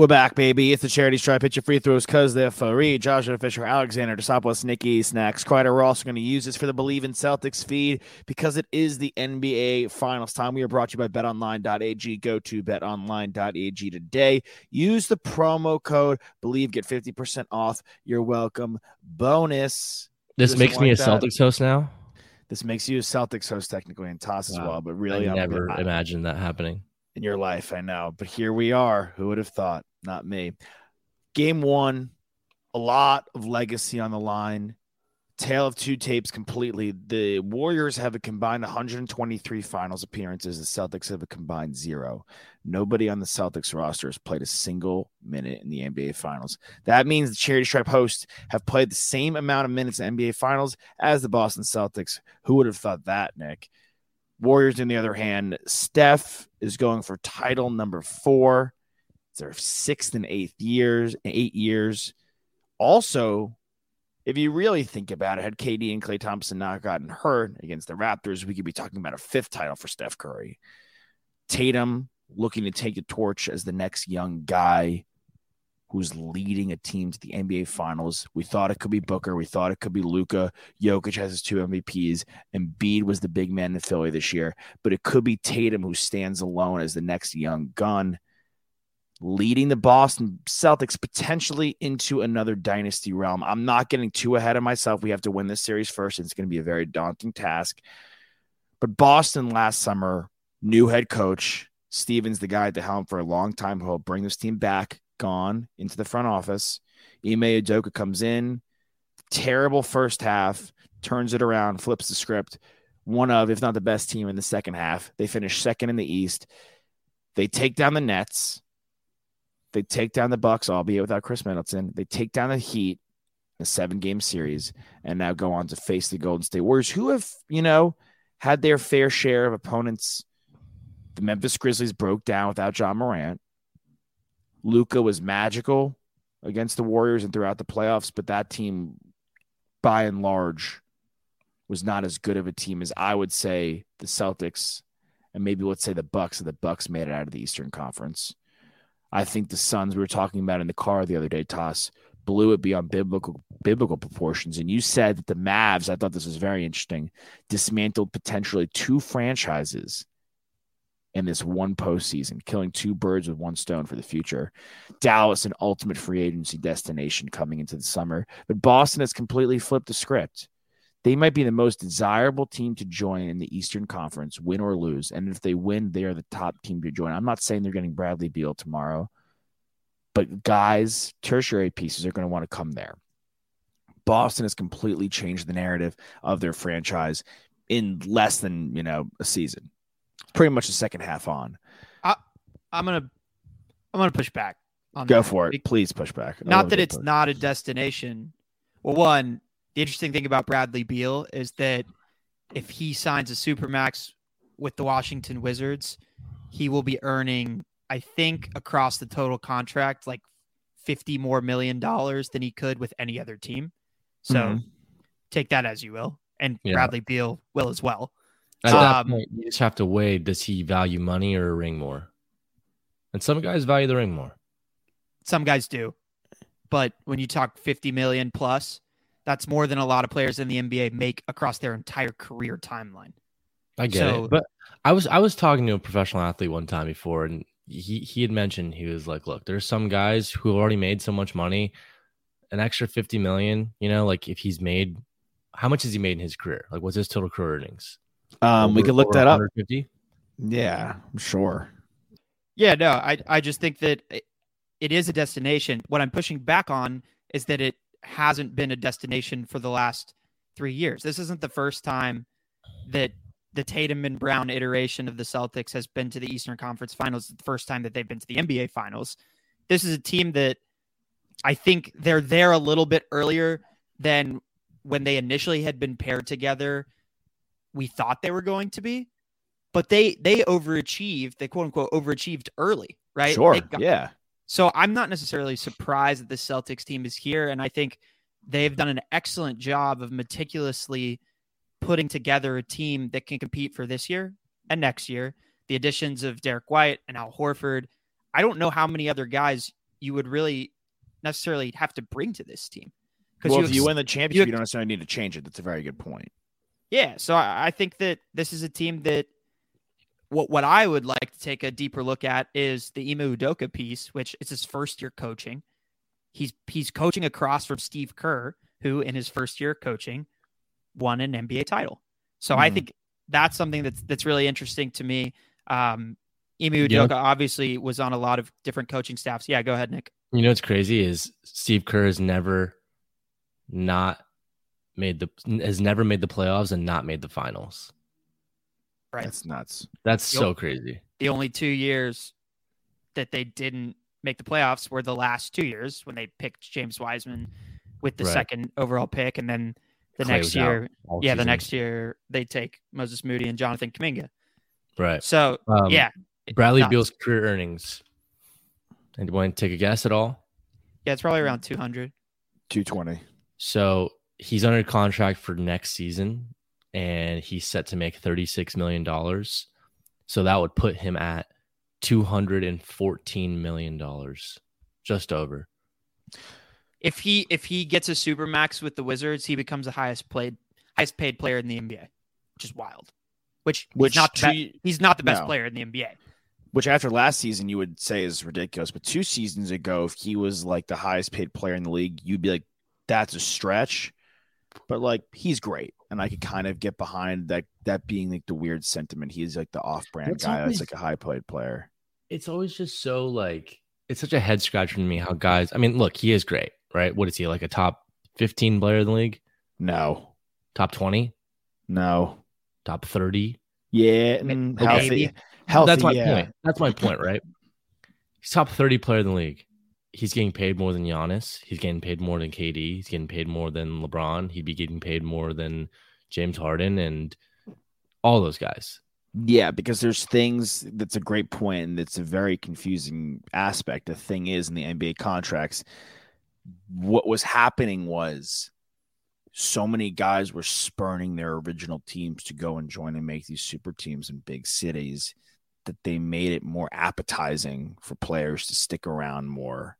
We're back, baby. It's the charity stripe. Hit your free throws because they're free. Joshua Fisher, Alexander Desopoulos, Nikki Snacks, Kreider. We're also going to use this for the Believe in Celtics feed because it is the NBA Finals time. We are brought to you by BetOnline.ag. Go to BetOnline.ag today. Use the promo code Believe. Get fifty percent off. You're welcome. Bonus. This makes me a that? Celtics host now. This makes you a Celtics host technically and Toss as well, but really, I I'm never imagined that happening. In your life. I know, but here we are. Who would have thought? Not me. Game one, a lot of legacy on the line. Tale of two tapes completely. The Warriors have a combined 123 finals appearances. The Celtics have a combined zero. Nobody on the Celtics roster has played a single minute in the NBA Finals. That means the Charity Stripe hosts have played the same amount of minutes in NBA Finals as the Boston Celtics. Who would have thought that, Nick? Warriors, on the other hand, Steph is going for title number four. It's their sixth and eighth years, eight years. Also, if you really think about it, had KD and Klay Thompson not gotten hurt against the Raptors, we could be talking about a fifth title for Steph Curry. Tatum looking to take the torch as the next young guy who's leading a team to the NBA Finals. We thought it could be Booker. We thought it could be Luka. Jokic has his two MVPs, and Embiid was the big man in Philly this year. But it could be Tatum who stands alone as the next young gun, leading the Boston Celtics potentially into another dynasty realm. I'm not getting too ahead of myself. We have to win this series first. And It's going to be a very daunting task. But Boston last summer, new head coach. Stevens, the guy at the helm for a long time, who will bring this team back, gone into the front office. Ime Udoka comes in, terrible first half, turns it around, flips the script. One of, if not the best team in the second half. They finish second in the East. They take down the Nets. They take down the Bucks, albeit without Khris Middleton. They take down the Heat, a seven-game series, and now go on to face the Golden State Warriors, who have, you know, had their fair share of opponents. The Memphis Grizzlies broke down without Ja Morant. Luka was magical against the Warriors and throughout the playoffs, but that team, by and large, was not as good of a team as I would say the Celtics and maybe let's say the Bucks. And the Bucks made it out of the Eastern Conference. I think the Suns we were talking about in the car the other day, Toss blew it beyond biblical biblical proportions. And you said that the Mavs, I thought this was very interesting, dismantled potentially two franchises in this one postseason, killing two birds with one stone for the future. Dallas, an ultimate free agency destination coming into the summer, but Boston has completely flipped the script. They might be the most desirable team to join in the Eastern Conference, win or lose. And if they win, they are the top team to join. I'm not saying they're getting Bradley Beal tomorrow, but guys, tertiary pieces are going to want to come there. Boston has completely changed the narrative of their franchise in less than, you know, a season. Pretty much the second half on. I'm gonna I'm gonna push back on Go that. for it. Please push back. I Not that it's push. not a destination. Well, one, the interesting thing about Bradley Beal is that if he signs a supermax with the Washington Wizards, he will be earning, I think, across the total contract, like fifty more million dollars than he could with any other team. So Mhm. take that as you will, and Yeah. Bradley Beal will as well. At that Um, point, you just have to weigh: does he value money or a ring more? And some guys value the ring more. Some guys do, but when you talk fifty million plus, that's more than a lot of players in the NBA make across their entire career timeline. I get So- it, but I was I was talking to a professional athlete one time before, and he he had mentioned he was like, "Look, there's some guys who already made so much money, an extra fifty million. You know, like if he's made, how much has he made in his career? Like, what's his total career earnings? Um, we Over- could look over that up. Yeah, I'm sure. Yeah, no, I I just think that it- it is a destination. What I'm pushing back on is that it hasn't been a destination for the last three years. This isn't the first time that the Tatum and Brown iteration of the Celtics has been to the Eastern Conference Finals. The first time that they've been to the NBA Finals. This is a team that I think they're there a little bit earlier than when they initially had been paired together. We thought they were going to be, but they they overachieved. They quote unquote overachieved early, right? Sure. Yeah. so I'm not necessarily surprised that the Celtics team is here. And I think they've done an excellent job of meticulously putting together a team that can compete for this year and next year. The additions of Derrick White and Al Horford. I don't know how many other guys you would really necessarily have to bring to this team. Well, if ex- you win the championship, you, ex- don't necessarily need to change it. That's a very good point. Yeah, so I, think that this is a team that what what I would like to take a deeper look at is the Ime Udoka piece, which is his first year coaching. He's he's coaching across from Steve Kerr, who in his first year coaching won an NBA title. So I Mhm. think that's something that's that's really interesting to me. Um, Yeah. Udoka obviously was on a lot of different coaching staffs. Yeah, go ahead, Nick. You know what's crazy is Steve Kerr has never not made the has never made the playoffs and not made the finals. Right. That's nuts. That's Yep. so crazy. the only two years that they didn't make the playoffs were the last two years when they picked James Wiseman with the Right. second overall pick, and then the Clay next year, all yeah, the next year they take Moses Moody and Jonathan Kuminga. right. So Um, yeah, Bradley nuts. Beal's career earnings. And you want to take a guess at all? yeah, it's probably around two hundred. 220. So he's under contract for next season, and he's set to make thirty-six million dollars. So that would put him at two hundred and fourteen million dollars, just over. If he if he gets a super max with the Wizards, he becomes the highest played highest paid player in the NBA, which is wild. Which Which he's not the two- be- he's not the best no. player in the NBA. Which after last season you would say is ridiculous, but two seasons ago, if he was like the highest paid player in the league, you'd be like, "That's a stretch." But like, he's great, and I could kind of get behind that. That being like the weird sentiment, he's like the off-brand guy. always- That's like a high-paid player. It's always just so like it's such a head scratcher to me how guys. I mean, look, he is great, right? What is he like a top fifteen player in the league? No, Top twenty? no, Top thirty? yeah, Ma- mm, healthy, healthy. That's my yeah. point. That's my point, right? He's top 30 player in the league. He's getting paid more than Giannis. He's getting paid more than KD. He's getting paid more than LeBron. He'd be getting paid more than James Harden and all those guys. Yeah, because there's things that's a great point, and it's a very confusing aspect. The thing is, in the NBA contracts, what was happening was so many guys were spurning their original teams to go and join and make these super teams in big cities that they made it more appetizing for players to stick around more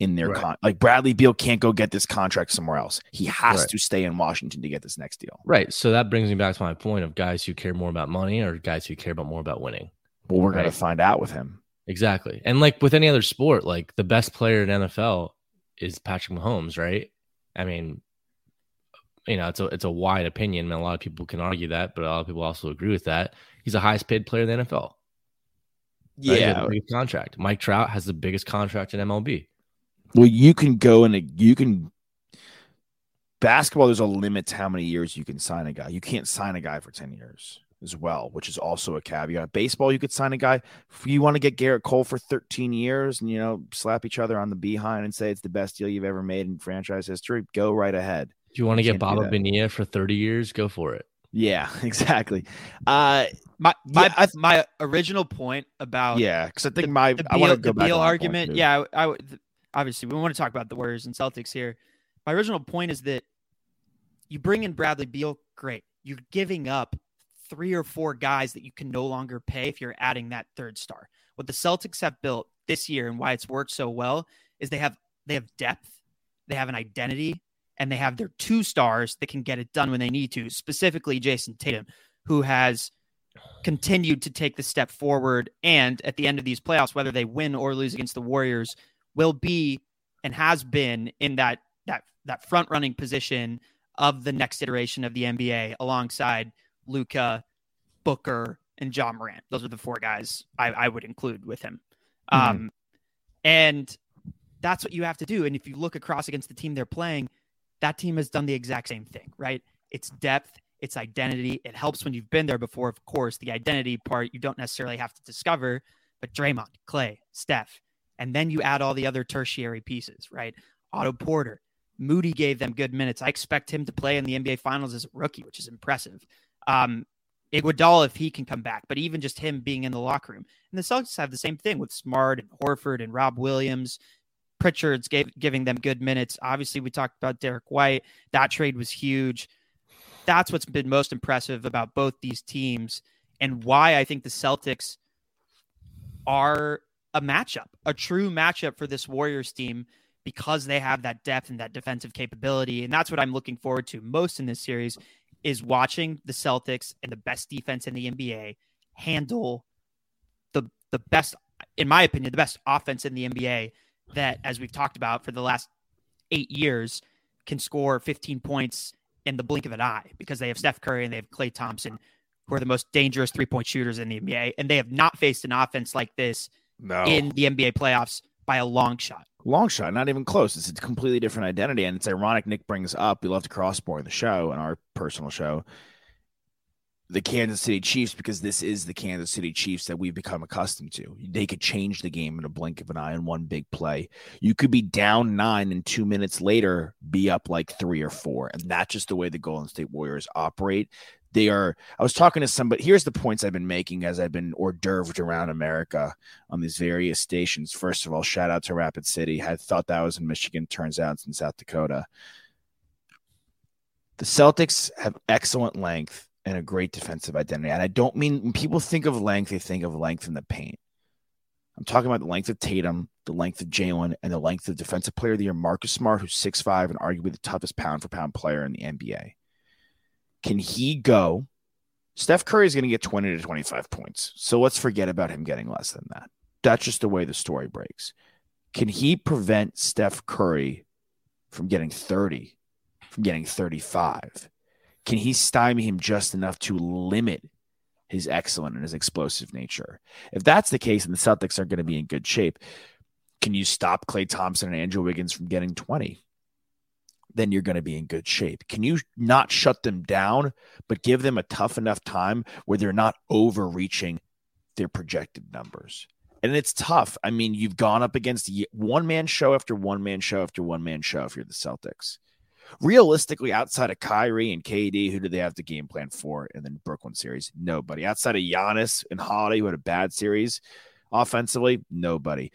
in their Right. con- like Bradley Beal can't go get this contract somewhere else. He has Right. to stay in Washington to get this next deal. Right. So that brings me back to my point of guys who care more about money or guys who care about more about winning. Well, we're gonna find out with him. Exactly. And like with any other sport, like the best player in NFL is Patrick Mahomes, right? I mean, you know, it's a it's a wide opinion, and a lot of people can argue that, but a lot of people also agree with that. He's the highest paid player in the NFL. right? He has Yeah, the biggest contract. Mike Trout has the biggest contract in MLB. Well, you can go and you can basketball. There's a limit to how many years you can sign a guy. You can't sign a guy for ten years as well, which is also a caveat. Baseball, you could sign a guy if you want to get Gerrit Cole for 13 years, and you know slap each other on the behind and say it's the best deal you've ever made in franchise history. Go right ahead. If you want to You get Baba that. Bonilla for 30 years, go for it. Yeah, exactly. Uh, My my, Yeah, I- my original point about yeah, because I think the, my the I want to go back. Beal on point, argument. yeah, I, I would- th- obviously we want to talk about the Warriors and Celtics here. My original point is that you bring in Bradley Beal, great. You're giving up three or four guys that you can no longer pay if you're adding that third star. What the Celtics have built this year and why it's worked so well is they have they have depth, they have an identity, and they have their two stars that can get it done when they need to. Specifically, Jayson Tatum, who has continued to take the step forward and at the end of these playoffs whether they win or lose against the warriors will be and has been in that that that front running position of the next iteration of the NBA alongside Luka, Booker, and Ja Morant. Those are the four guys I, I would include with him. Um, and that's what you have to do. And if you look across against the team they're playing, that team has done the exact same thing, right? It's depth, it's identity. It helps when you've been there before, of course. The identity part you don't necessarily have to discover, but Draymond, Klay, Steph, And then you add all the other tertiary pieces, right? Otto Porter, Moody gave them good minutes. I expect him to play in the NBA Finals as a rookie, which is impressive. Um, Iguodala if he can come back, but even just him being in the locker room. And the Celtics have the same thing with Smart and Horford and Rob Williams. Pritchard's gave, giving them good minutes. Obviously, we talked about Derrick White. That trade was huge. That's what's been most impressive about both these teams and why I think the Celtics are a matchup, a true matchup for this Warriors team because they have that depth and that defensive capability. And that's what I'm looking forward to most in this series is watching the Celtics and the best defense in the NBA handle the the best, in my opinion, the best offense in the NBA that, as we've talked about for the last eight years, can score 15 points in the blink of an eye because they have Steph Curry and they have Klay Thompson, who are the most dangerous three point shooters in the NBA. And they have not faced an offense like this No. in the NBA playoffs by a long shot. Long shot, not even close. It's a completely different identity. And it's ironic Nick brings up, we love to crossbar the show and our personal show, the Kansas City Chiefs, because this is the Kansas City Chiefs that we've become accustomed to. They could change the game in a blink of an eye in one big play. You could be down nine and two minutes later be up like three or four. And that's just the way the Golden State Warriors operate. They are, I was talking to somebody, here's the points I've been making as I've been hors d'oeuvred around America on these various stations. First of all, shout out to Rapid City. I thought that was in Michigan, turns out it's in South Dakota. The Celtics have excellent length and a great defensive identity. And I don't mean when people think of length, they think of length in the paint. I'm talking about the length of Tatum, the length of Jaylen, and the length of defensive player of the year, Marcus Smart, who's 6'5 and arguably the toughest pound for pound player in the NBA. Can he go? Steph Curry is going to get 20 to 25 points. So let's forget about him getting less than that. That's just the way the story breaks. Can he prevent Steph Curry from getting 30, from getting 35? Can he stymie him just enough to limit his excellent and his explosive nature? If that's the case, and the Celtics are going to be in good shape, can you stop Klay Thompson and Andrew Wiggins from getting 20? Then you're going to be in good shape. Can you not shut them down, but give them a tough enough time where they're not overreaching their projected numbers? And it's tough. I mean, you've gone up against one man show after one man show after one man show if you're the Celtics realistically, outside of Kyrie and KD, who do they have the game plan for in the Brooklyn series? Nobody. Outside of Giannis and Holiday, who had a bad series offensively, nobody.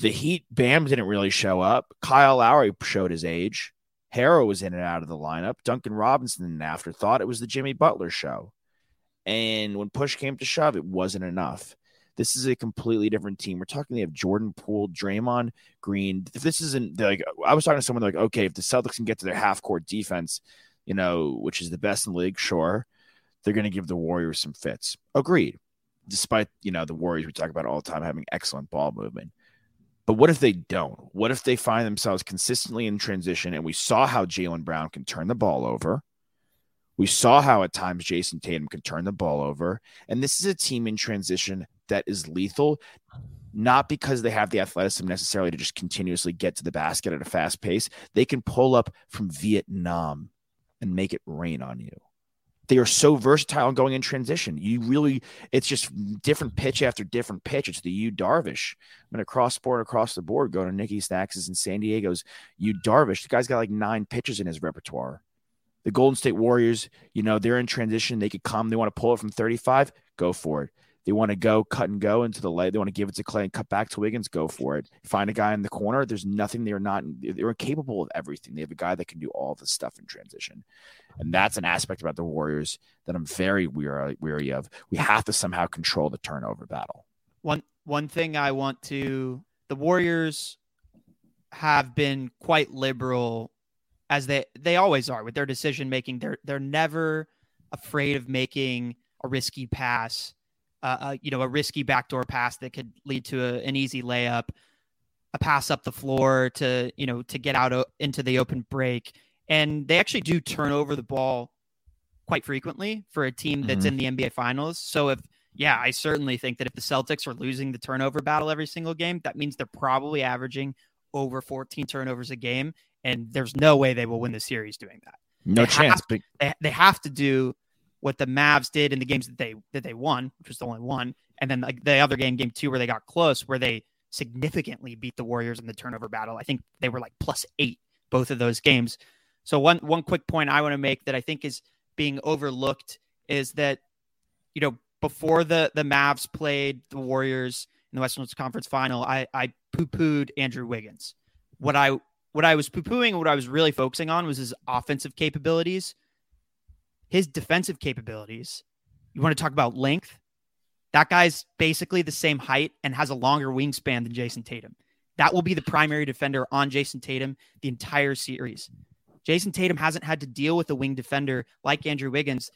The Heat, Bam didn't really show up. Kyle Lowry showed his age. Herro was in and out of the lineup. Duncan Robinson, an afterthought. It was the Jimmy Butler show. And when push came to shove, it wasn't enough. This is a completely different team. We're talking they have Jordan Poole, Draymond Green. If this isn't like I was talking to someone like, okay, if the Celtics can get to their half court defense, you know, which is the best in the league, sure, they're going to give the Warriors some fits. Agreed. Despite you know the Warriors we talk about all the time having excellent ball movement. But what if they don't? What if they find themselves consistently in transition? And we saw how Jaylen Brown can turn the ball over. We saw how at times Jayson Tatum can turn the ball over. And this is a team in transition that is lethal, not because they have the athleticism necessarily to just continuously get to the basket at a fast pace. They can pull up from Vietnam and make it rain on you. They are so versatile going in transition. You really, it's just different pitch after different pitch. It's the Yu Darvish. I'm going to cross board across the board, go to Nicky Snacks in San Diego's Yu Darvish. The guy's got like nine pitches in his repertoire. The Golden State Warriors, you know, they're in transition. They could come. They want to pull it from 35. Go for it. They want to go cut and go into the light. They want to give it to Klay and cut back to Wiggins. Go for it. Find a guy in the corner. There's nothing they're not. They're capable of everything. They have a guy that can do all the stuff in transition, and that's an aspect about the Warriors that I'm very weary weary of. We have to somehow control the turnover battle. One one thing I want to the Warriors have been quite liberal as they they always are with their decision making. They're they're never afraid of making a risky pass uh, you know, a risky backdoor pass that could lead to a, an easy layup, a pass up the floor to, you know, to get out o- into the open break. And they actually do turn over the ball quite frequently for a team that's Mhm. in the NBA finals. So if, yeah, I certainly think that if the Celtics are losing the turnover battle every single game, that means they're probably averaging over 14 turnovers a game. And there's no way they will win the series doing that No They chance. have- But they, they have to do what the Mavs did in the games that they that they won, which was the only one, and then like the other game, game two, where they got close, where they significantly beat the Warriors in the turnover battle. I think they were like plus eight both of those games. So one one quick point I want to make that I think is being overlooked is that you know before the the Mavs played the Warriors in the Western Conference Final, I I poo pooed Andrew Wiggins. What I what I was poo pooing what I was really focusing on was his offensive capabilities, his defensive capabilities. You want to talk about length? That guy's basically the same height and has a longer wingspan than Jayson Tatum. That will be the primary defender on Jayson Tatum the entire series. Jayson Tatum hasn't had to deal with a wing defender like Andrew Wiggins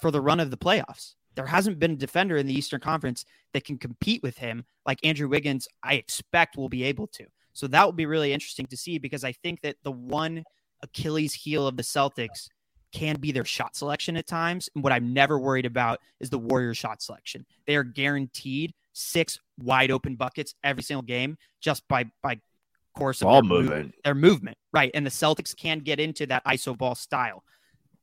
for the run of the playoffs. There hasn't been a defender in the Eastern Conference that can compete with him like Andrew Wiggins, I expect will be able to. So that will be really interesting to see because I think that the one Achilles heel of the Celtics can be their shot selection at times. And what I'm never worried about is the Warriors shot selection. They are guaranteed six wide open buckets every single game just by by course of Ball their movement. Move, their movement. Right. And the Celtics can get into that ISO ball style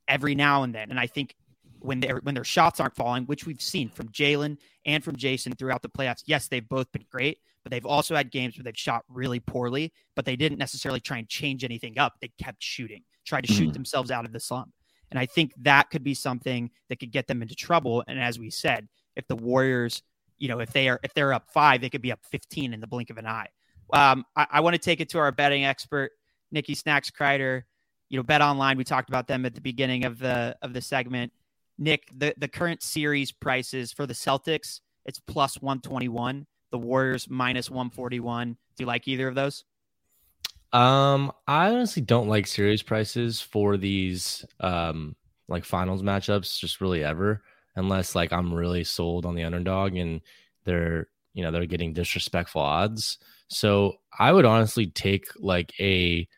every now and then. And I think when their when their shots aren't falling, which we've seen from Jaylen and from Jayson throughout the playoffs, yes, they've both been great, but they've also had games where they've shot really poorly, but they didn't necessarily try and change anything up. They kept shooting, tried to shoot Mhm. themselves out of the slump. And I think that could be something that could get them into trouble. And as we said, if the Warriors, you know, if they are if they're up five, they could be up 15 in the blink of an eye. Um, I, I want to take it to our betting expert, Nikki Snacks Kreider. You know, Bet Online. We talked about them at the beginning of the of the segment. Nick, the the current series prices for the Celtics, it's plus 121. The Warriors minus 141. Do you like either of those? Um, I honestly don't like series prices for these um like finals matchups, just really ever, unless like I'm really sold on the underdog and they're you know they're getting disrespectful odds. So I would honestly take like a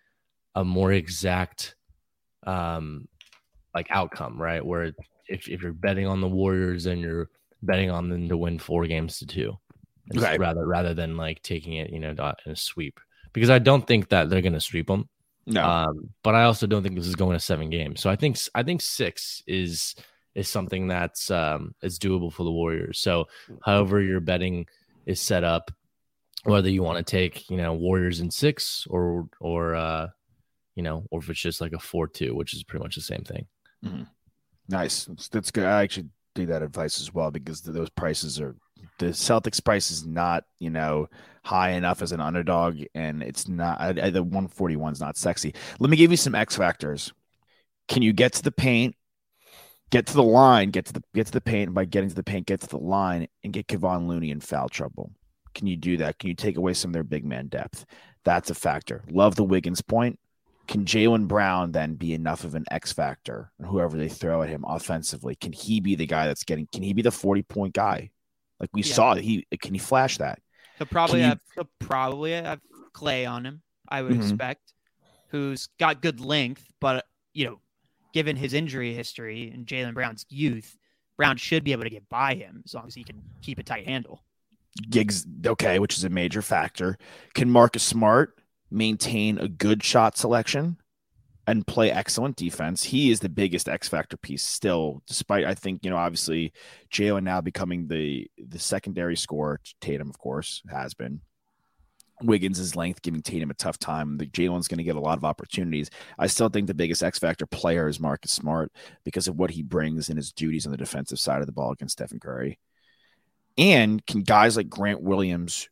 a more exact um like outcome, right? Where if if you're betting on the Warriors and you're betting on them to win four games to two, Okay. rather rather than like taking it you know in a sweep because I don't think that they're going to sweep them. No. Um, but I also don't think this is going to seven games. So I think I think six is is something that's um, is doable for the Warriors. So however your betting is set up, whether you want to take you know Warriors in six or or uh, you know or if it's just like a four two, which is pretty much the same thing. Nice. That's, that's good. I actually do that advice as well because those prices are the Celtics price is not you know high enough as an underdog, and it's not I, I, the one forty one is not sexy. Let me give you some X factors. Can you get to the paint? Get to the line, get to the get to the paint, and by getting to the paint, get to the line and get Kevon Looney in foul trouble. Can you do that? Can you take away some of their big man depth? That's a factor. Love the Wiggins point can Jaylen Brown then be enough of an X factor? Whoever they throw at him offensively, can he be the guy that's getting? Can he be the forty point guy? Like we Yeah. saw, he can he flash that? He'll probably Can you- have he'll probably have Klay on him. I would Mhm. expect, who's got good length, but you know, given his injury history and Jaylen Brown's youth, Brown should be able to get by him as long as he can keep a tight handle. Gigs, okay, which is a major factor. Can Marcus Smart maintain a good shot selection and play excellent defense? He is the biggest X factor piece still, despite I think you know obviously Jaylen now becoming the the secondary scorer. Tatum, of course, has been. Wiggins' length giving Tatum a tough time. The Jaylen's going to get a lot of opportunities. I still think the biggest X factor player is Marcus Smart because of what he brings in his duties on the defensive side of the ball against Stephen Curry. And can guys like Grant Williams,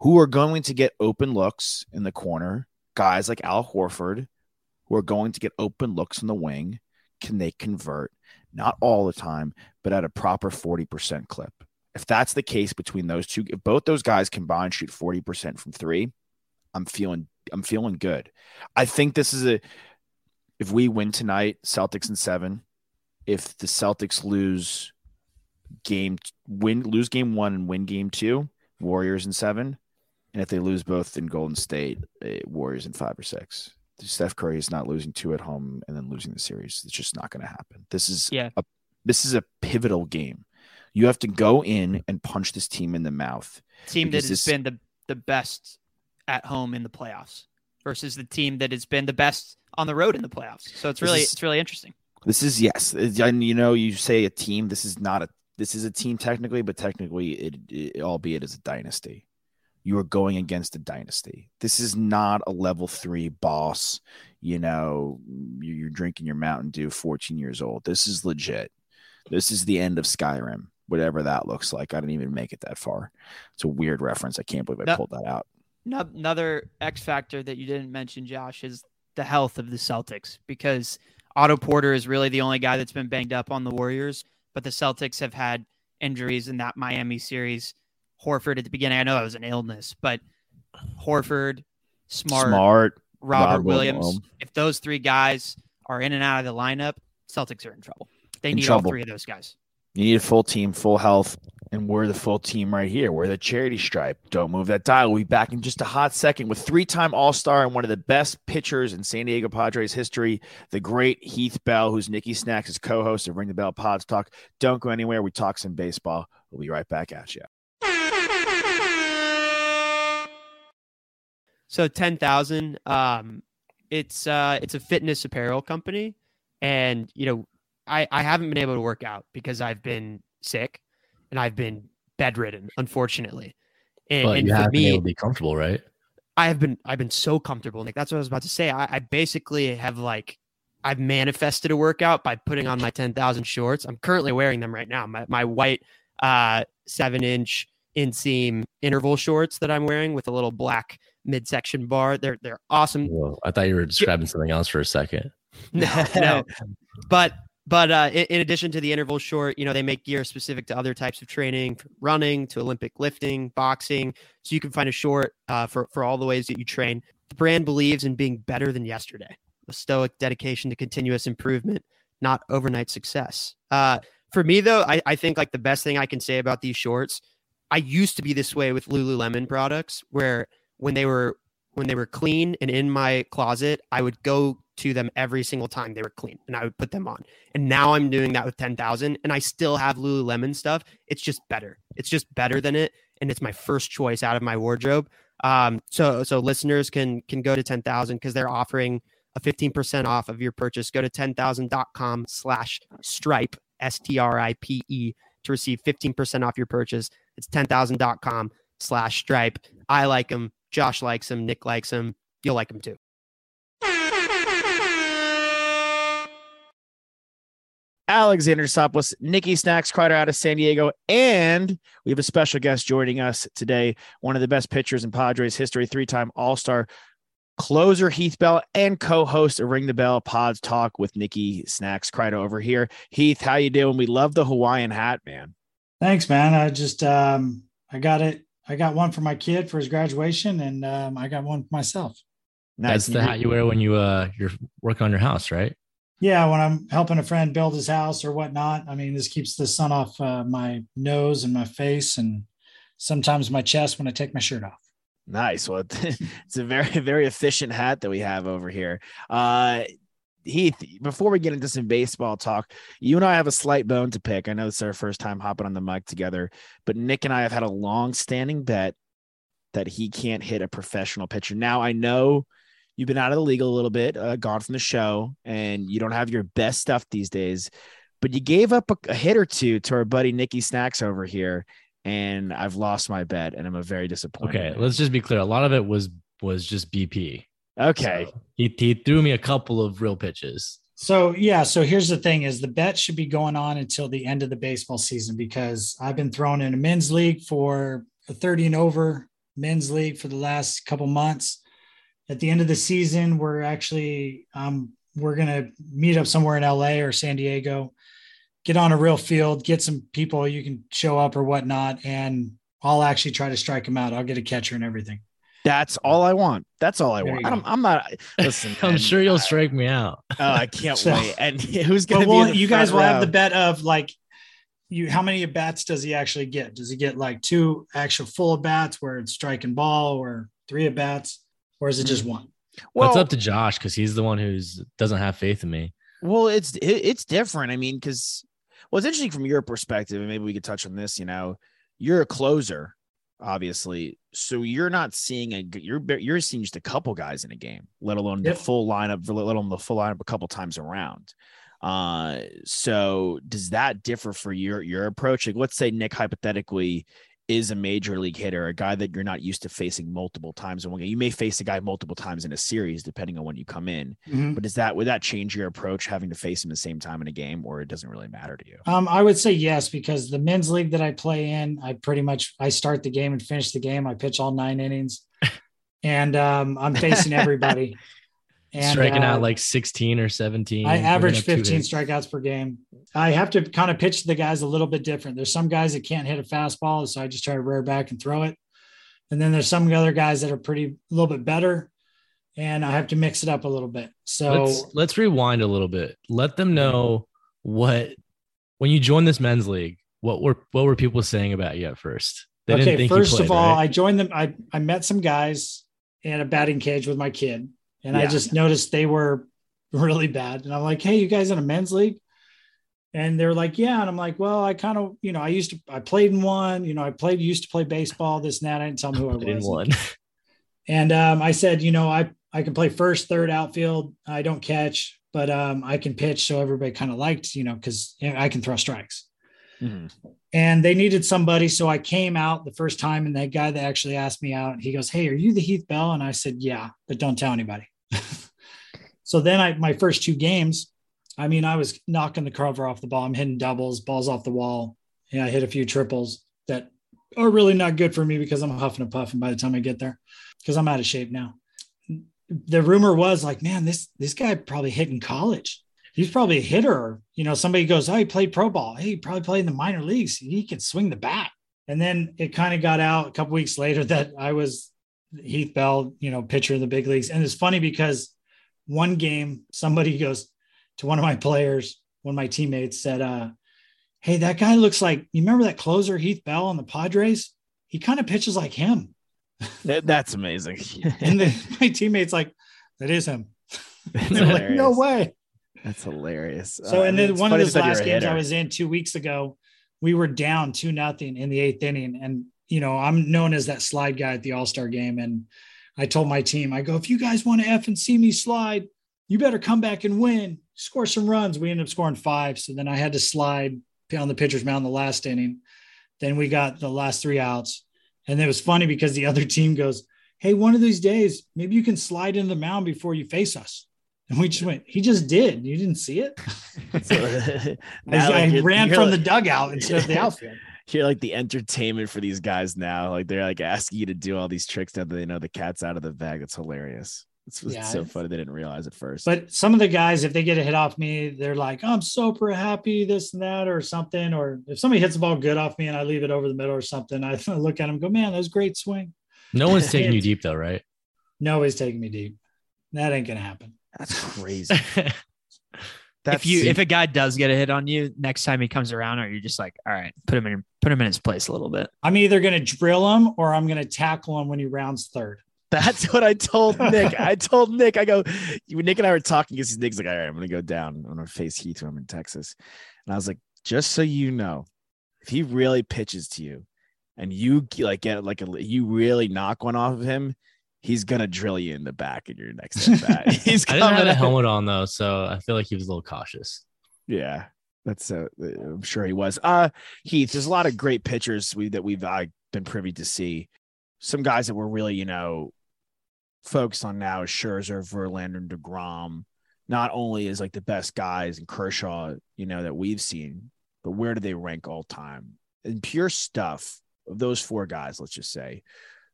who are going to get open looks in the corner, guys like Al Horford, who are going to get open looks in the wing, can they convert? Not all the time, but at a proper 40% clip. If that's the case between those two, if both those guys combined shoot 40% from three, I'm feeling I'm feeling good. I think this is a if we win tonight, Celtics in seven. If the Celtics lose game win lose game one and win game two, Warriors in seven. And if they lose both in Golden State, eh, Warriors in five or six. Steph Curry is not losing two at home and then losing the series. It's just not going to happen. This is Yeah. a this is a pivotal game. You have to go in and punch this team in the mouth. Team that has this- been the the best at home in the playoffs versus the team that has been the best on the road in the playoffs. So it's really is- it's really interesting. This is yes, and you know you say a team. This is not a this is a team technically, but technically it, it albeit as a dynasty. You are going against a dynasty. This is not a level three boss. You know, you're drinking your Mountain Dew, 14 years old. This is legit. This is the end of Skyrim, whatever that looks like. I didn't even make it that far. It's a weird reference. I can't believe I No. pulled that out. No- Another X factor that you didn't mention, Josh, is the health of the Celtics because Otto Porter is really the only guy that's been banged up on the Warriors, but the Celtics have had injuries in that Miami series. Horford at the beginning, I know that was an illness, but Horford, Smart, Smart. Robert Rob Williams, Williams. if those three guys are in and out of the lineup, Celtics are in trouble. They In need trouble. all three of those guys. You need a full team, full health, and we're the full team right here. We're the charity stripe. Don't move that dial. We'll be back in just a hot second with three-time All-Star and one of the best pitchers in San Diego Padres history, the great Heath Bell, who's Nikki Snacks' co-host of Ring the Bell Pods Talk. Don't go anywhere. We talk some baseball. We'll be right back at you. So ten thousand, um, it's uh, it's a fitness apparel company, and you know, I I haven't been able to work out because I've been sick, and I've been bedridden, unfortunately. And, But and you have been able to be comfortable, right? I have been I've been so comfortable, Nick. That's what I was about to say. I, I basically have like I've manifested a workout by putting on my ten thousand shorts. I'm currently wearing them right now. My my white uh seven inch inseam interval shorts that I'm wearing with a little black midsection bar. They're they're awesome. Whoa, I thought you were describing something else for a second. No, no. but but uh, in, in addition to the interval short, you know, they make gear specific to other types of training, running to Olympic lifting, boxing. So you can find a short uh, for for all the ways that you train. The brand believes in being better than yesterday. A stoic dedication to continuous improvement, not overnight success. Uh, for me, though, I, I think like the best thing I can say about these shorts, I used to be this way with Lululemon products, where when they were when they were clean and in my closet, I would go to them every single time they were clean and I would put them on. And now I'm doing that with 10,000 and I still have Lululemon stuff. It's just better. It's just better than it. And it's my first choice out of my wardrobe. Um, so, so listeners can, can go to 10,000 because they're offering a 15% off of your purchase. Go to 10,000.com slash stripe, S T R I P E to receive 15% off your purchase. It's 10,000.com slash stripe. I like them. Josh likes them. Nick likes them. You'll like them too. Alexander Soplis, Nikki Snacks Crider out of San Diego, and we have a special guest joining us today. One of the best pitchers in Padres history, three-time All-Star closer Heath Bell, and co-host of Ring the Bell Pods Talk with Nikki Snacks Crider over here. Heath, how you doing? We love the Hawaiian hat, man. Thanks, man. I just um I got it. I got one for my kid for his graduation, and um, I got one for myself. That's the hat you wear when you uh you're working on your house, right? Yeah, when I'm helping a friend build his house or whatnot. I mean, this keeps the sun off uh, my nose and my face, and sometimes my chest when I take my shirt off. Nice. Well, it's a very, very efficient hat that we have over here. Uh, Heath, before we get into some baseball talk, you and I have a slight bone to pick. I know this is our first time hopping on the mic together, but Nick and I have had a long standing bet that he can't hit a professional pitcher. Now, I know you've been out of the league a little bit, uh, gone from the show, and you don't have your best stuff these days, but you gave up a, a hit or two to our buddy Nicky Snacks over here. And I've lost my bet, and I'm a very disappointed. Okay, let's just be clear. A lot of it was was just BP. Okay. So he he threw me a couple of real pitches. So yeah, so here's the thing: is the bet should be going on until the end of the baseball season because I've been thrown in a men's league for a 30 and over men's league for the last couple months. At the end of the season, we're actually um, we're gonna meet up somewhere in LA or San Diego, get on a real field, get some people you can show up or whatnot, and I'll actually try to strike them out. I'll get a catcher and everything. That's all I want. That's all I There want. I'm. I'm not. Listen, I'm man, sure you'll I- strike me out. Oh, I can't So- wait. And who's going to be? well, in the you guys front will have the bet of like you how many at bats does he actually get? Does he get like two actual full at bats where it's strike and ball or three at bats, or is it just hmm. one? Well, Well, it's up to Josh because he's the one who's doesn't have faith in me. well, it's it, it's different. I mean, because well, it's interesting from your perspective, and maybe we could touch on this. You know, you're a closer, obviously, so you're not seeing a you're you're seeing just a couple guys in a game, let alone Yep. the full lineup, let alone the full lineup a couple times around. Uh, so does that differ for your your approach? Like, let's say Nick hypothetically is a major league hitter, a guy that you're not used to facing multiple times in one game. You may face a guy multiple times in a series, depending on when you come in. Mhm. But is that would that change your approach having to face him the same time in a game, or it doesn't really matter to you? Um, I would say yes because the men's league that I play in, I pretty much I start the game and finish the game. I pitch all nine innings, and um, I'm facing everybody. And Striking uh, out like 16 or 17. I average 15 strikeouts per game. I have to kind of pitch the guys a little bit different. There's some guys that can't hit a fastball, so I just try to rear back and throw it. And then there's some other guys that are pretty a little bit better, and I have to mix it up a little bit. So let's let's rewind a little bit. Let them know what when you joined this men's league, what were what were people saying about you at first? They didn't okay, think you first played, of all, right? I joined them. I I met some guys in a batting cage with my kid, and I just noticed they were really bad. And I'm like, "Hey, you guys in a men's league?" And they're like, "Yeah." And I'm like, "Well, I kind of, you know, I used to, I played in one. You know, I played, used to play baseball. This and that. I didn't tell them who I in was. one. And um, I said, you know, I I can play first, third, outfield. I don't catch, but um, I can pitch. So everybody kind of liked, you know, because I can throw strikes Mhm. And they needed somebody. So I came out the first time, and that guy that actually asked me out, he goes, "Hey, are you the Heath Bell?" And I said, "Yeah, but don't tell anybody." so then I my first two games, I mean, I was knocking the cover off the ball. I'm hitting doubles, balls off the wall. Yeah, I hit a few triples that are really not good for me because I'm huffing and puffing by the time I get there because I'm out of shape now. The rumor was like, man, this this guy probably hit in college he's probably a hitter. You know, somebody goes, Oh, he played pro ball. Hey, he probably played in the minor leagues. He can swing the bat. And then it kind of got out a couple weeks later that I was Heath Bell, you know, pitcher in the big leagues. And it's funny because one game, somebody goes to one of my players, one of my teammates said, uh, Hey, that guy looks like you remember that closer Heath Bell on the Padres? He kind of pitches like him. That- that's amazing. And then my teammate's like, That is him. They're like, no way. That's hilarious. So, Uh, and then one of those last games I was in two weeks ago, we were down two nothing in the eighth inning, and you know I'm known as that slide guy at the All Star game, and I told my team, I go, if you guys want to f and see me slide, you better come back and win, score some runs. We ended up scoring five, so then I had to slide on the pitcher's mound the last inning. Then we got the last three outs, and it was funny because the other team goes, "Hey, one of these days, maybe you can slide into the mound before you face us." And we just went, he just did. You didn't see it? So, I, now, I like, you're- ran from like- the dugout instead of the outfield. You're like the entertainment for these guys now. Like they're like asking you to do all these tricks now that they know the cat's out of the bag. That's hilarious. It's, it's Yeah, so it's- funny they didn't realize at first. But some of the guys, if they get a hit off me, they're like, I'm super happy, this and that, or something. Or if somebody hits the ball good off me and I leave it over the middle or something, I look at them and go, man, that was a great swing. No one's taking you deep though, right? Nobody's taking me deep. That ain't gonna happen. That's crazy. if you if a guy does get a hit on you next time he comes around, are you just like, all right, put him in put him in his place a little bit? I'm either gonna drill him or I'm gonna tackle him when he rounds third. That's what I told Nick. I told Nick, I go, Nick and I were talking because Nick's like, all right, I'm gonna go down. I'm gonna face Heath when I'm in Texas. And I was like, just so you know, if he really pitches to you and you like get like a you really knock one off of him, he's gonna drill you in the back in your next at bat. he's I didn't have a helmet on though, so I feel like he was a little cautious. Yeah, that's uh, I'm sure he was. Uh, Heath, there's a lot of great pitchers we that we've uh, been privy to see. Some guys that we're really, you know, focused on now is Scherzer, Verlander, and Degrom. Not only is like the best guys and Kershaw, you know, that we've seen, but where do they rank all time in pure stuff of those four guys? Let's just say,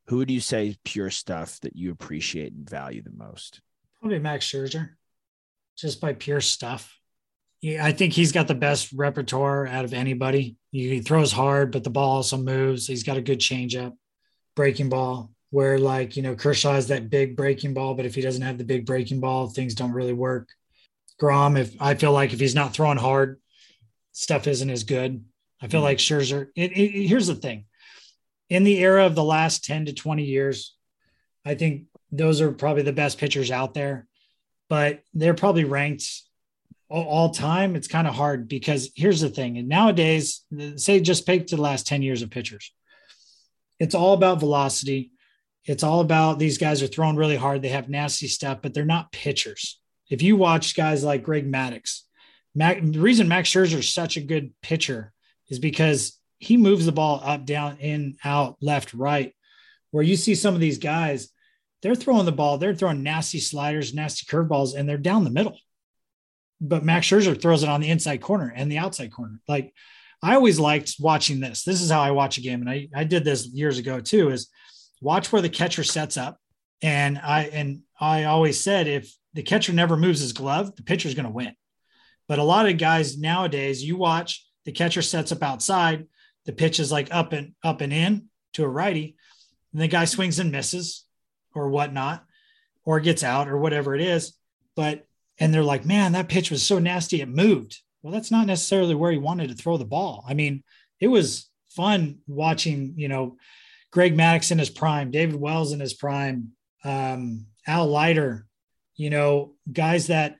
who would you say pure stuff that you appreciate and value the most? Probably Max Scherzer, just by pure stuff. Yeah, I think he's got the best repertoire out of anybody. He throws hard, but the ball also moves. He's got a good changeup, breaking ball. Where like you know Kershaw has that big breaking ball, but if he doesn't have the big breaking ball, things don't really work. Grom, if I feel like if he's not throwing hard, stuff isn't as good. I feel hmm. like Scherzer. It, it, here's the thing: in the era of the last ten to twenty years, I think those are probably the best pitchers out there, but they're probably ranked all, time. It's kind of hard because here's the thing. And nowadays, say just pick to the last 10 years of pitchers. It's all about velocity. It's all about these guys are throwing really hard. They have nasty stuff, but they're not pitchers. If you watch guys like Greg Maddux, Mac, the reason Max Scherzer is such a good pitcher is because he moves the ball up, down, in, out, left, right. Where you see some of these guys, they're throwing the ball, they're throwing nasty sliders, nasty curveballs, and they're down the middle. But Max Scherzer throws it on the inside corner and the outside corner. Like I always liked watching this. This is how I watch a game, and I I did this years ago too. Is watch where the catcher sets up, and I and I always said if the catcher never moves his glove, the pitcher's going to win. But a lot of guys nowadays, you watch the catcher sets up outside, the pitch is like up and up and in to a righty, and the guy swings and misses or whatnot, or gets out or whatever it is. But and they're like, man, that pitch was so nasty, it moved. Well, that's not necessarily where he wanted to throw the ball. I mean, it was fun watching, you know, Greg Maddux in his prime, David Wells in his prime, um, Al Leiter, you know, guys that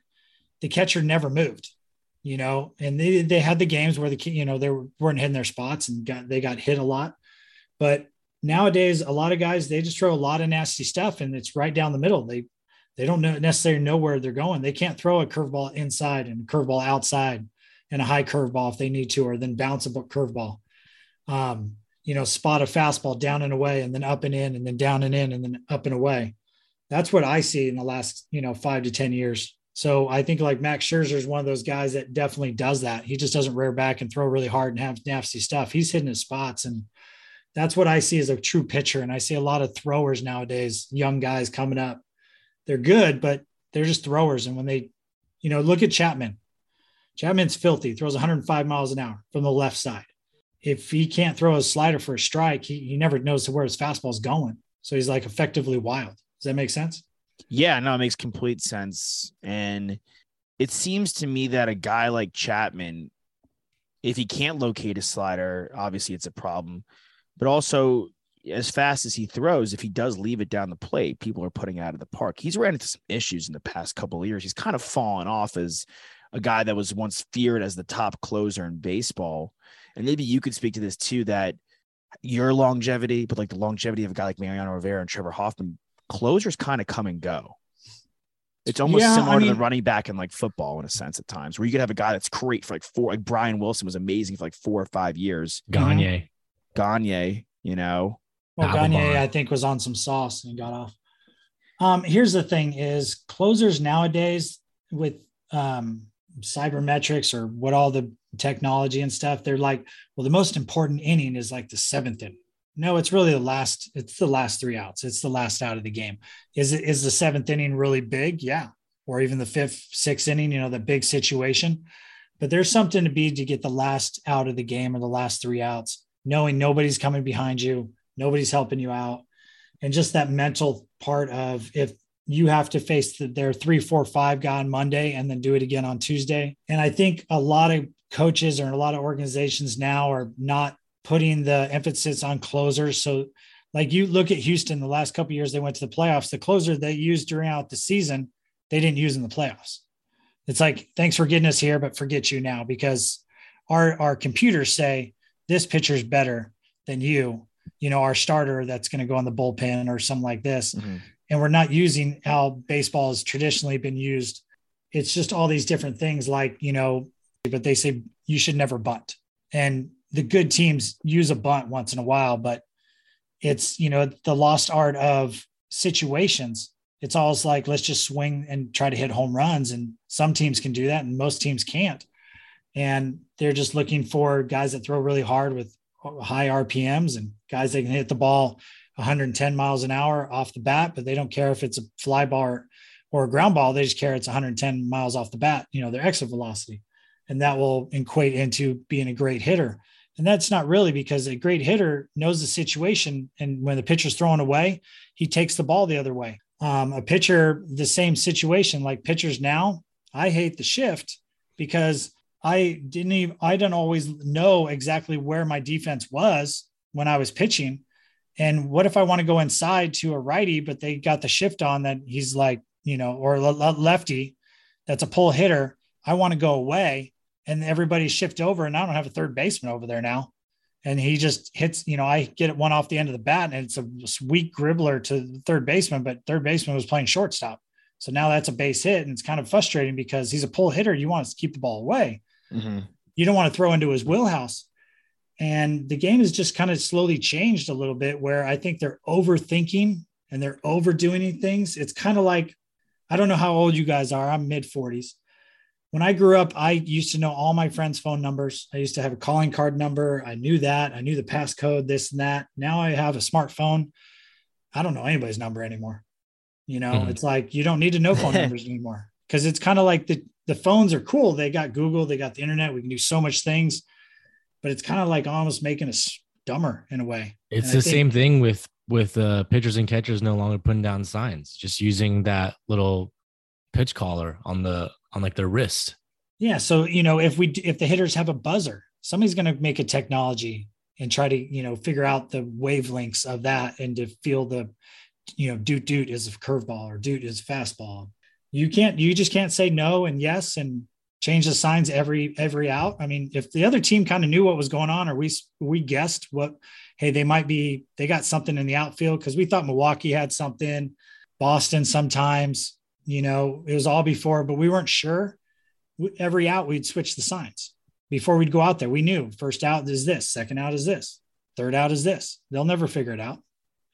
the catcher never moved, you know, and they, they had the games where the, you know, they weren't hitting their spots and got, they got hit a lot. But nowadays, a lot of guys, they just throw a lot of nasty stuff and it's right down the middle. They, they don't know, necessarily know where they're going. They can't throw a curveball inside and a curveball outside and a high curveball if they need to, or then bounce a curveball. Um, you know, spot a fastball down and away and then up and in and then down and in and then up and away. That's what I see in the last, you know, five to 10 years. So I think like Max Scherzer is one of those guys that definitely does that. He just doesn't rear back and throw really hard and have nasty stuff. He's hitting his spots. And that's what I see as a true pitcher. And I see a lot of throwers nowadays, young guys coming up. They're good, but they're just throwers. And when they, you know, look at Chapman. Chapman's filthy, throws 105 miles an hour from the left side. If he can't throw a slider for a strike, he, he never knows where his fastball is going. So he's like effectively wild. Does that make sense? Yeah, no, it makes complete sense. And it seems to me that a guy like Chapman, if he can't locate a slider, obviously it's a problem. But also, as fast as he throws, if he does leave it down the plate, people are putting out of the park. He's ran into some issues in the past couple years. He's kind of fallen off as a guy that was once feared as the top closer in baseball. And maybe you could speak to this too that your longevity, but like the longevity of a guy like Mariano Rivera and Trevor Hoffman, closers kind of come and go. It's almost Yeah, similar I to the running back in like football in a sense at times, where you could have a guy that's great for like four, like Brian Wilson was amazing for like four or five years. Gagne. Gagne, you know, Well, Albumon. Gagne, I think, was on some sauce and got off. Um, here's the thing: is closers nowadays with um, cybermetrics or what all the technology and stuff, they're like, well, the most important inning is like the seventh inning. No, it's really the last. It's the last three outs. It's the last out of the game. Is it is the seventh inning really big? Yeah, or even the fifth, sixth inning. You know, the big situation. But there's something to be to get the last out of the game or the last three outs, knowing nobody's coming behind you, nobody's helping you out, and just that mental part of if you have to face the, their three, four, five guy on Monday and then do it again on Tuesday. And I think a lot of coaches or a lot of organizations now are not putting the emphasis on closers. So, like you look at Houston, the last couple of years they went to the playoffs. The closer they used throughout the season, they didn't use in the playoffs. It's like thanks for getting us here, but forget you now because our our computers say this pitcher's better than you. You know, our starter that's going to go on the bullpen or something like this mm-hmm. and we're not using how baseball has traditionally been used. It's just all these different things, like, you know, but they say you should never bunt. And the good teams use a bunt once in a while, but it's, you know, the lost art of situations. It's always like, let's just swing and try to hit home runs. And some teams can do that, and most teams can't. And they're just looking for guys that throw really hard with high RPMs and guys that can hit the ball 110 miles an hour off the bat, but they don't care if it's a fly ball or, or a ground ball. They just care it's 110 miles off the bat, you know, their exit velocity. And that will equate into being a great hitter. And that's not really because a great hitter knows the situation. And when the pitcher's throwing away, he takes the ball the other way. Um, a pitcher, the same situation, like pitchers now, I hate the shift because I didn't even, I didn't always know exactly where my defense was when I was pitching. And what if I want to go inside to a righty, but they got the shift on that he's like, you know, or lefty that's a pull hitter. I want to go away and everybody shift over and I don't have a third baseman over there now. And he just hits, you know, I get it one off the end of the bat and it's a weak gribbler to the third baseman, but third baseman was playing shortstop. So now that's a base hit. And it's kind of frustrating because he's a pull hitter. You want to keep the ball away. Mm-hmm. You don't want to throw into his wheelhouse. And the game has just kind of slowly changed a little bit where I think they're overthinking and they're overdoing things. It's kind of like, I don't know how old you guys are. I'm mid 40s. When I grew up, I used to know all my friends' phone numbers. I used to have a calling card number. I knew that. I knew the passcode, this and that. Now I have a smartphone. I don't know anybody's number anymore. You know, mm-hmm. it's like you don't need to know phone numbers anymore because it's kind of like the, the phones are cool. They got Google, they got the internet. We can do so much things but it's kind of like almost making us dumber in a way. It's and the think, same thing with with uh, pitchers and catchers no longer putting down signs, just using that little pitch caller on the on like their wrist. Yeah, so you know if we if the hitters have a buzzer, somebody's going to make a technology and try to you know figure out the wavelengths of that and to feel the you know doot doot is a curveball or doot is a fastball. You can't you just can't say no and yes and change the signs every every out. I mean, if the other team kind of knew what was going on, or we we guessed what, hey, they might be they got something in the outfield because we thought Milwaukee had something, Boston sometimes, you know, it was all before, but we weren't sure. Every out, we'd switch the signs before we'd go out there. We knew first out is this, second out is this, third out is this. They'll never figure it out.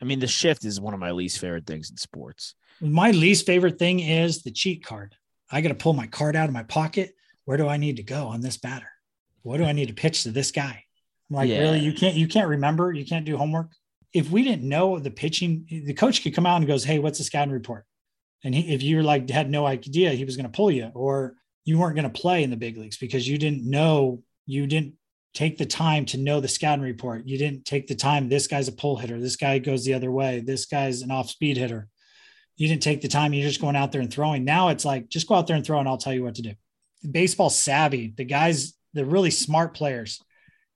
I mean, the shift is one of my least favorite things in sports. My least favorite thing is the cheat card. I got to pull my card out of my pocket where do I need to go on this batter? What do I need to pitch to this guy? I'm like, yeah. really? You can't, you can't remember? You can't do homework? If we didn't know the pitching, the coach could come out and goes, Hey, what's the scouting report? And he, if you're like, had no idea he was going to pull you or you weren't going to play in the big leagues because you didn't know, you didn't take the time to know the scouting report. You didn't take the time. This guy's a pull hitter. This guy goes the other way. This guy's an off speed hitter. You didn't take the time. You're just going out there and throwing. Now it's like, just go out there and throw and I'll tell you what to do baseball savvy, the guys, the really smart players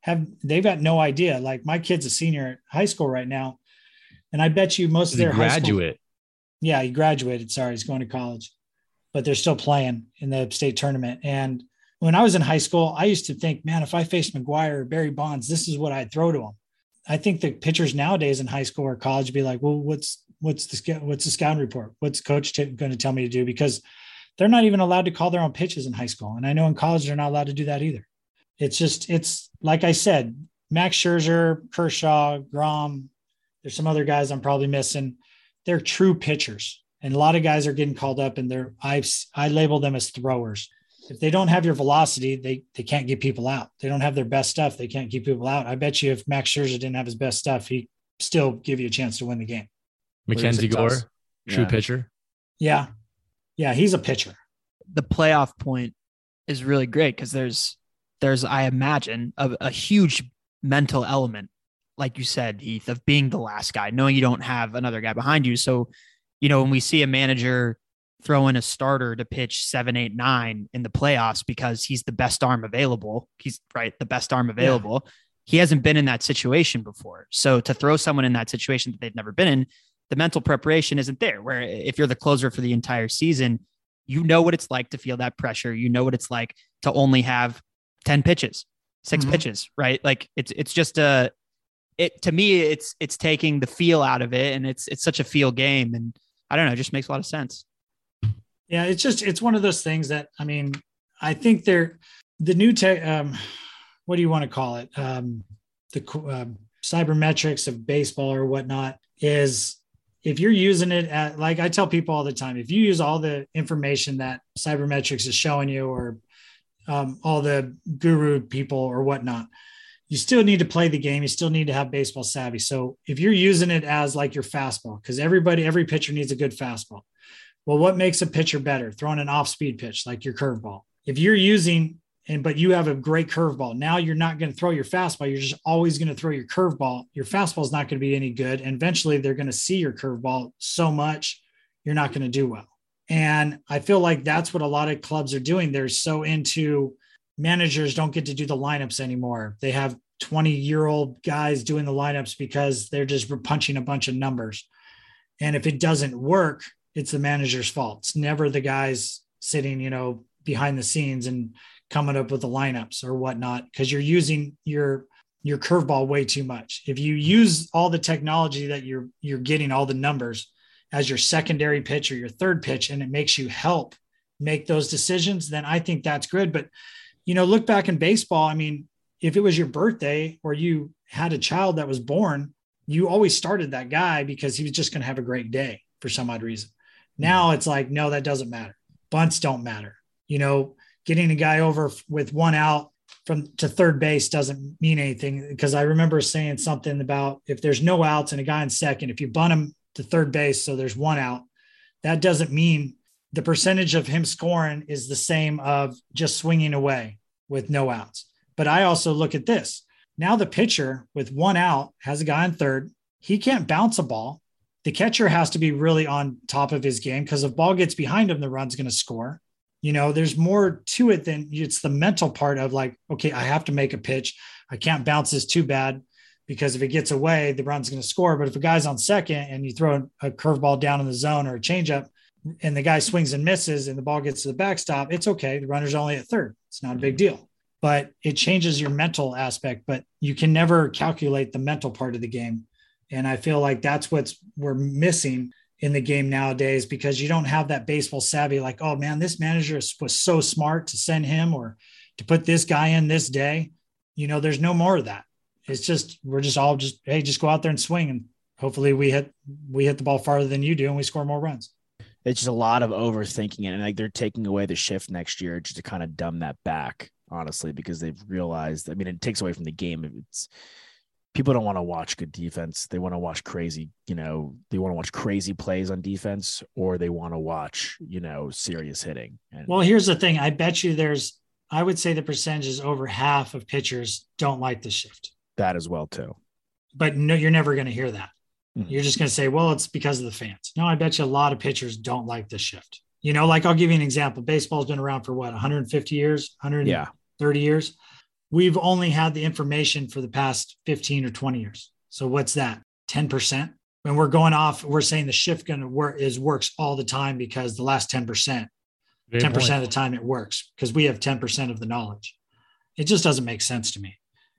have they've got no idea. Like my kid's a senior at high school right now, and I bet you most of their graduate. Yeah, he graduated. Sorry, he's going to college, but they're still playing in the state tournament. And when I was in high school, I used to think, man, if I faced McGwire or Barry Bonds, this is what I'd throw to him. I think the pitchers nowadays in high school or college be like, well, what's what's the what's the scouting report? What's coach t- going to tell me to do? Because they're not even allowed to call their own pitches in high school. And I know in college, they're not allowed to do that either. It's just, it's like I said, Max Scherzer, Kershaw, Grom, there's some other guys I'm probably missing. They're true pitchers. And a lot of guys are getting called up and they're, I've, I label them as throwers. If they don't have your velocity, they, they can't get people out. They don't have their best stuff. They can't keep people out. I bet you if Max Scherzer didn't have his best stuff, he still give you a chance to win the game. Mackenzie Gore, true yeah. pitcher. Yeah. Yeah, he's a pitcher. The playoff point is really great because there's there's I imagine a, a huge mental element, like you said, Heath, of being the last guy, knowing you don't have another guy behind you. So, you know, when we see a manager throw in a starter to pitch seven, eight, nine in the playoffs because he's the best arm available, he's right, the best arm available. Yeah. He hasn't been in that situation before. So to throw someone in that situation that they've never been in, the mental preparation isn't there. Where if you're the closer for the entire season, you know what it's like to feel that pressure. You know what it's like to only have 10 pitches, 6 mm-hmm. pitches, right? Like it's it's just a it to me it's it's taking the feel out of it and it's it's such a feel game and I don't know, it just makes a lot of sense. Yeah, it's just it's one of those things that I mean, I think they're the new tech um what do you want to call it? Um the uh, cybermetrics of baseball or whatnot is if you're using it at like I tell people all the time, if you use all the information that cybermetrics is showing you or um, all the guru people or whatnot, you still need to play the game. You still need to have baseball savvy. So if you're using it as like your fastball, because everybody, every pitcher needs a good fastball. Well, what makes a pitcher better? Throwing an off speed pitch like your curveball. If you're using and but you have a great curveball. Now you're not going to throw your fastball. You're just always going to throw your curveball. Your fastball is not going to be any good. And eventually they're going to see your curveball so much, you're not going to do well. And I feel like that's what a lot of clubs are doing. They're so into managers don't get to do the lineups anymore. They have 20 year old guys doing the lineups because they're just punching a bunch of numbers. And if it doesn't work, it's the manager's fault. It's never the guys sitting, you know, behind the scenes and coming up with the lineups or whatnot because you're using your your curveball way too much. If you use all the technology that you're you're getting all the numbers as your secondary pitch or your third pitch and it makes you help make those decisions, then I think that's good. But you know, look back in baseball. I mean, if it was your birthday or you had a child that was born, you always started that guy because he was just going to have a great day for some odd reason. Now mm-hmm. it's like, no, that doesn't matter. Bunts don't matter. You know, getting a guy over with one out from to third base doesn't mean anything because I remember saying something about if there's no outs and a guy in second, if you bunt him to third base, so there's one out, that doesn't mean the percentage of him scoring is the same of just swinging away with no outs. But I also look at this. Now the pitcher with one out has a guy in third. He can't bounce a ball. The catcher has to be really on top of his game because if ball gets behind him, the run's going to score. You know, there's more to it than it's the mental part of like, okay, I have to make a pitch. I can't bounce this too bad because if it gets away, the run's going to score. But if a guy's on second and you throw a curveball down in the zone or a changeup, and the guy swings and misses and the ball gets to the backstop, it's okay. The runner's only at third. It's not a big mm-hmm. deal. But it changes your mental aspect, but you can never calculate the mental part of the game. And I feel like that's what's we're missing in the game nowadays because you don't have that baseball savvy like, oh man, this manager was so smart to send him or to put this guy in this day. You know, there's no more of that. It's just we're just all just hey, just go out there and swing and hopefully we hit we hit the ball farther than you do and we score more runs it's just a lot of overthinking it. And like they're taking away the shift next year just to kind of dumb that back, honestly, because they've realized, I mean, it takes away from the game. It's people don't want to watch good defense. They want to watch crazy, you know, they want to watch crazy plays on defense or they want to watch, you know, serious hitting. And well, here's the thing. I bet you there's, I would say the percentage is over half of pitchers don't like the shift. That as well, too. But no, you're never going to hear that. Mm-hmm. You're just going to say, well, it's because of the fans. No, I bet you a lot of pitchers don't like this shift. You know, like I'll give you an example. Baseball's been around for what, 150 years, 130 yeah. years. We've only had the information for the past 15 or 20 years. So what's that? 10%. When we're going off, we're saying the shift going to work is works all the time because the last 10%, Very 10% point. of the time it works because we have 10% of the knowledge. It just doesn't make sense to me.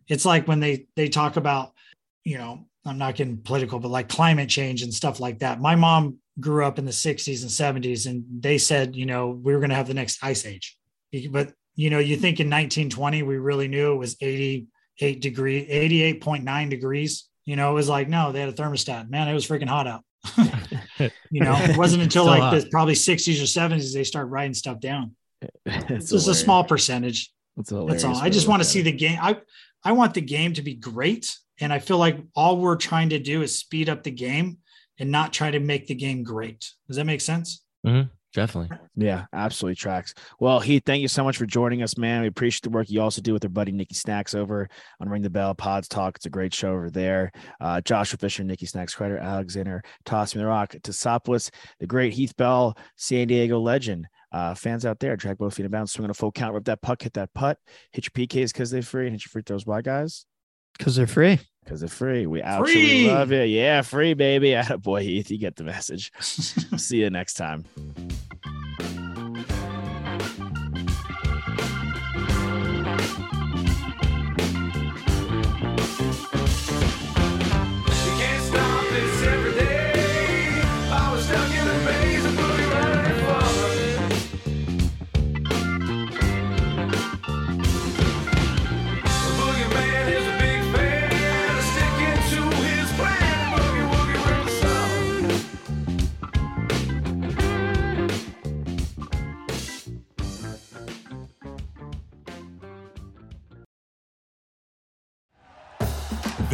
It's like when they they talk about, you know, I'm not getting political, but like climate change and stuff like that. My mom grew up in the 60s and 70s, and they said, you know, we were going to have the next ice age. But, you know, you think in 1920, we really knew it was 88 degree, 88.9 degrees. You know, it was like, no, they had a thermostat. Man, it was freaking hot out. you know, it wasn't until like hot. the probably 60s or 70s they start writing stuff down. it's just a small percentage. That's, That's all. I just want to see the game. I I want the game to be great. And I feel like all we're trying to do is speed up the game and not try to make the game great. Does that make sense? Mm-hmm. Definitely. Yeah, absolutely tracks. Well, Heath, thank you so much for joining us, man. We appreciate the work you also do with our buddy Nicky Snacks over on Ring the Bell Pods Talk. It's a great show over there. Uh, Joshua Fisher, Nicky Snacks Credit, Alexander Toss Me the Rock, Tosopoulos, the great Heath Bell, San Diego legend. Uh, fans out there, drag both feet in bounds, swing on a full count, rip that puck, hit that putt, hit your PKs because they're free, and hit your free throws. Why, guys? Because they're free. Because they're free. We absolutely free. love it. Yeah, free, baby. Boy, Heath, you get the message. See you next time.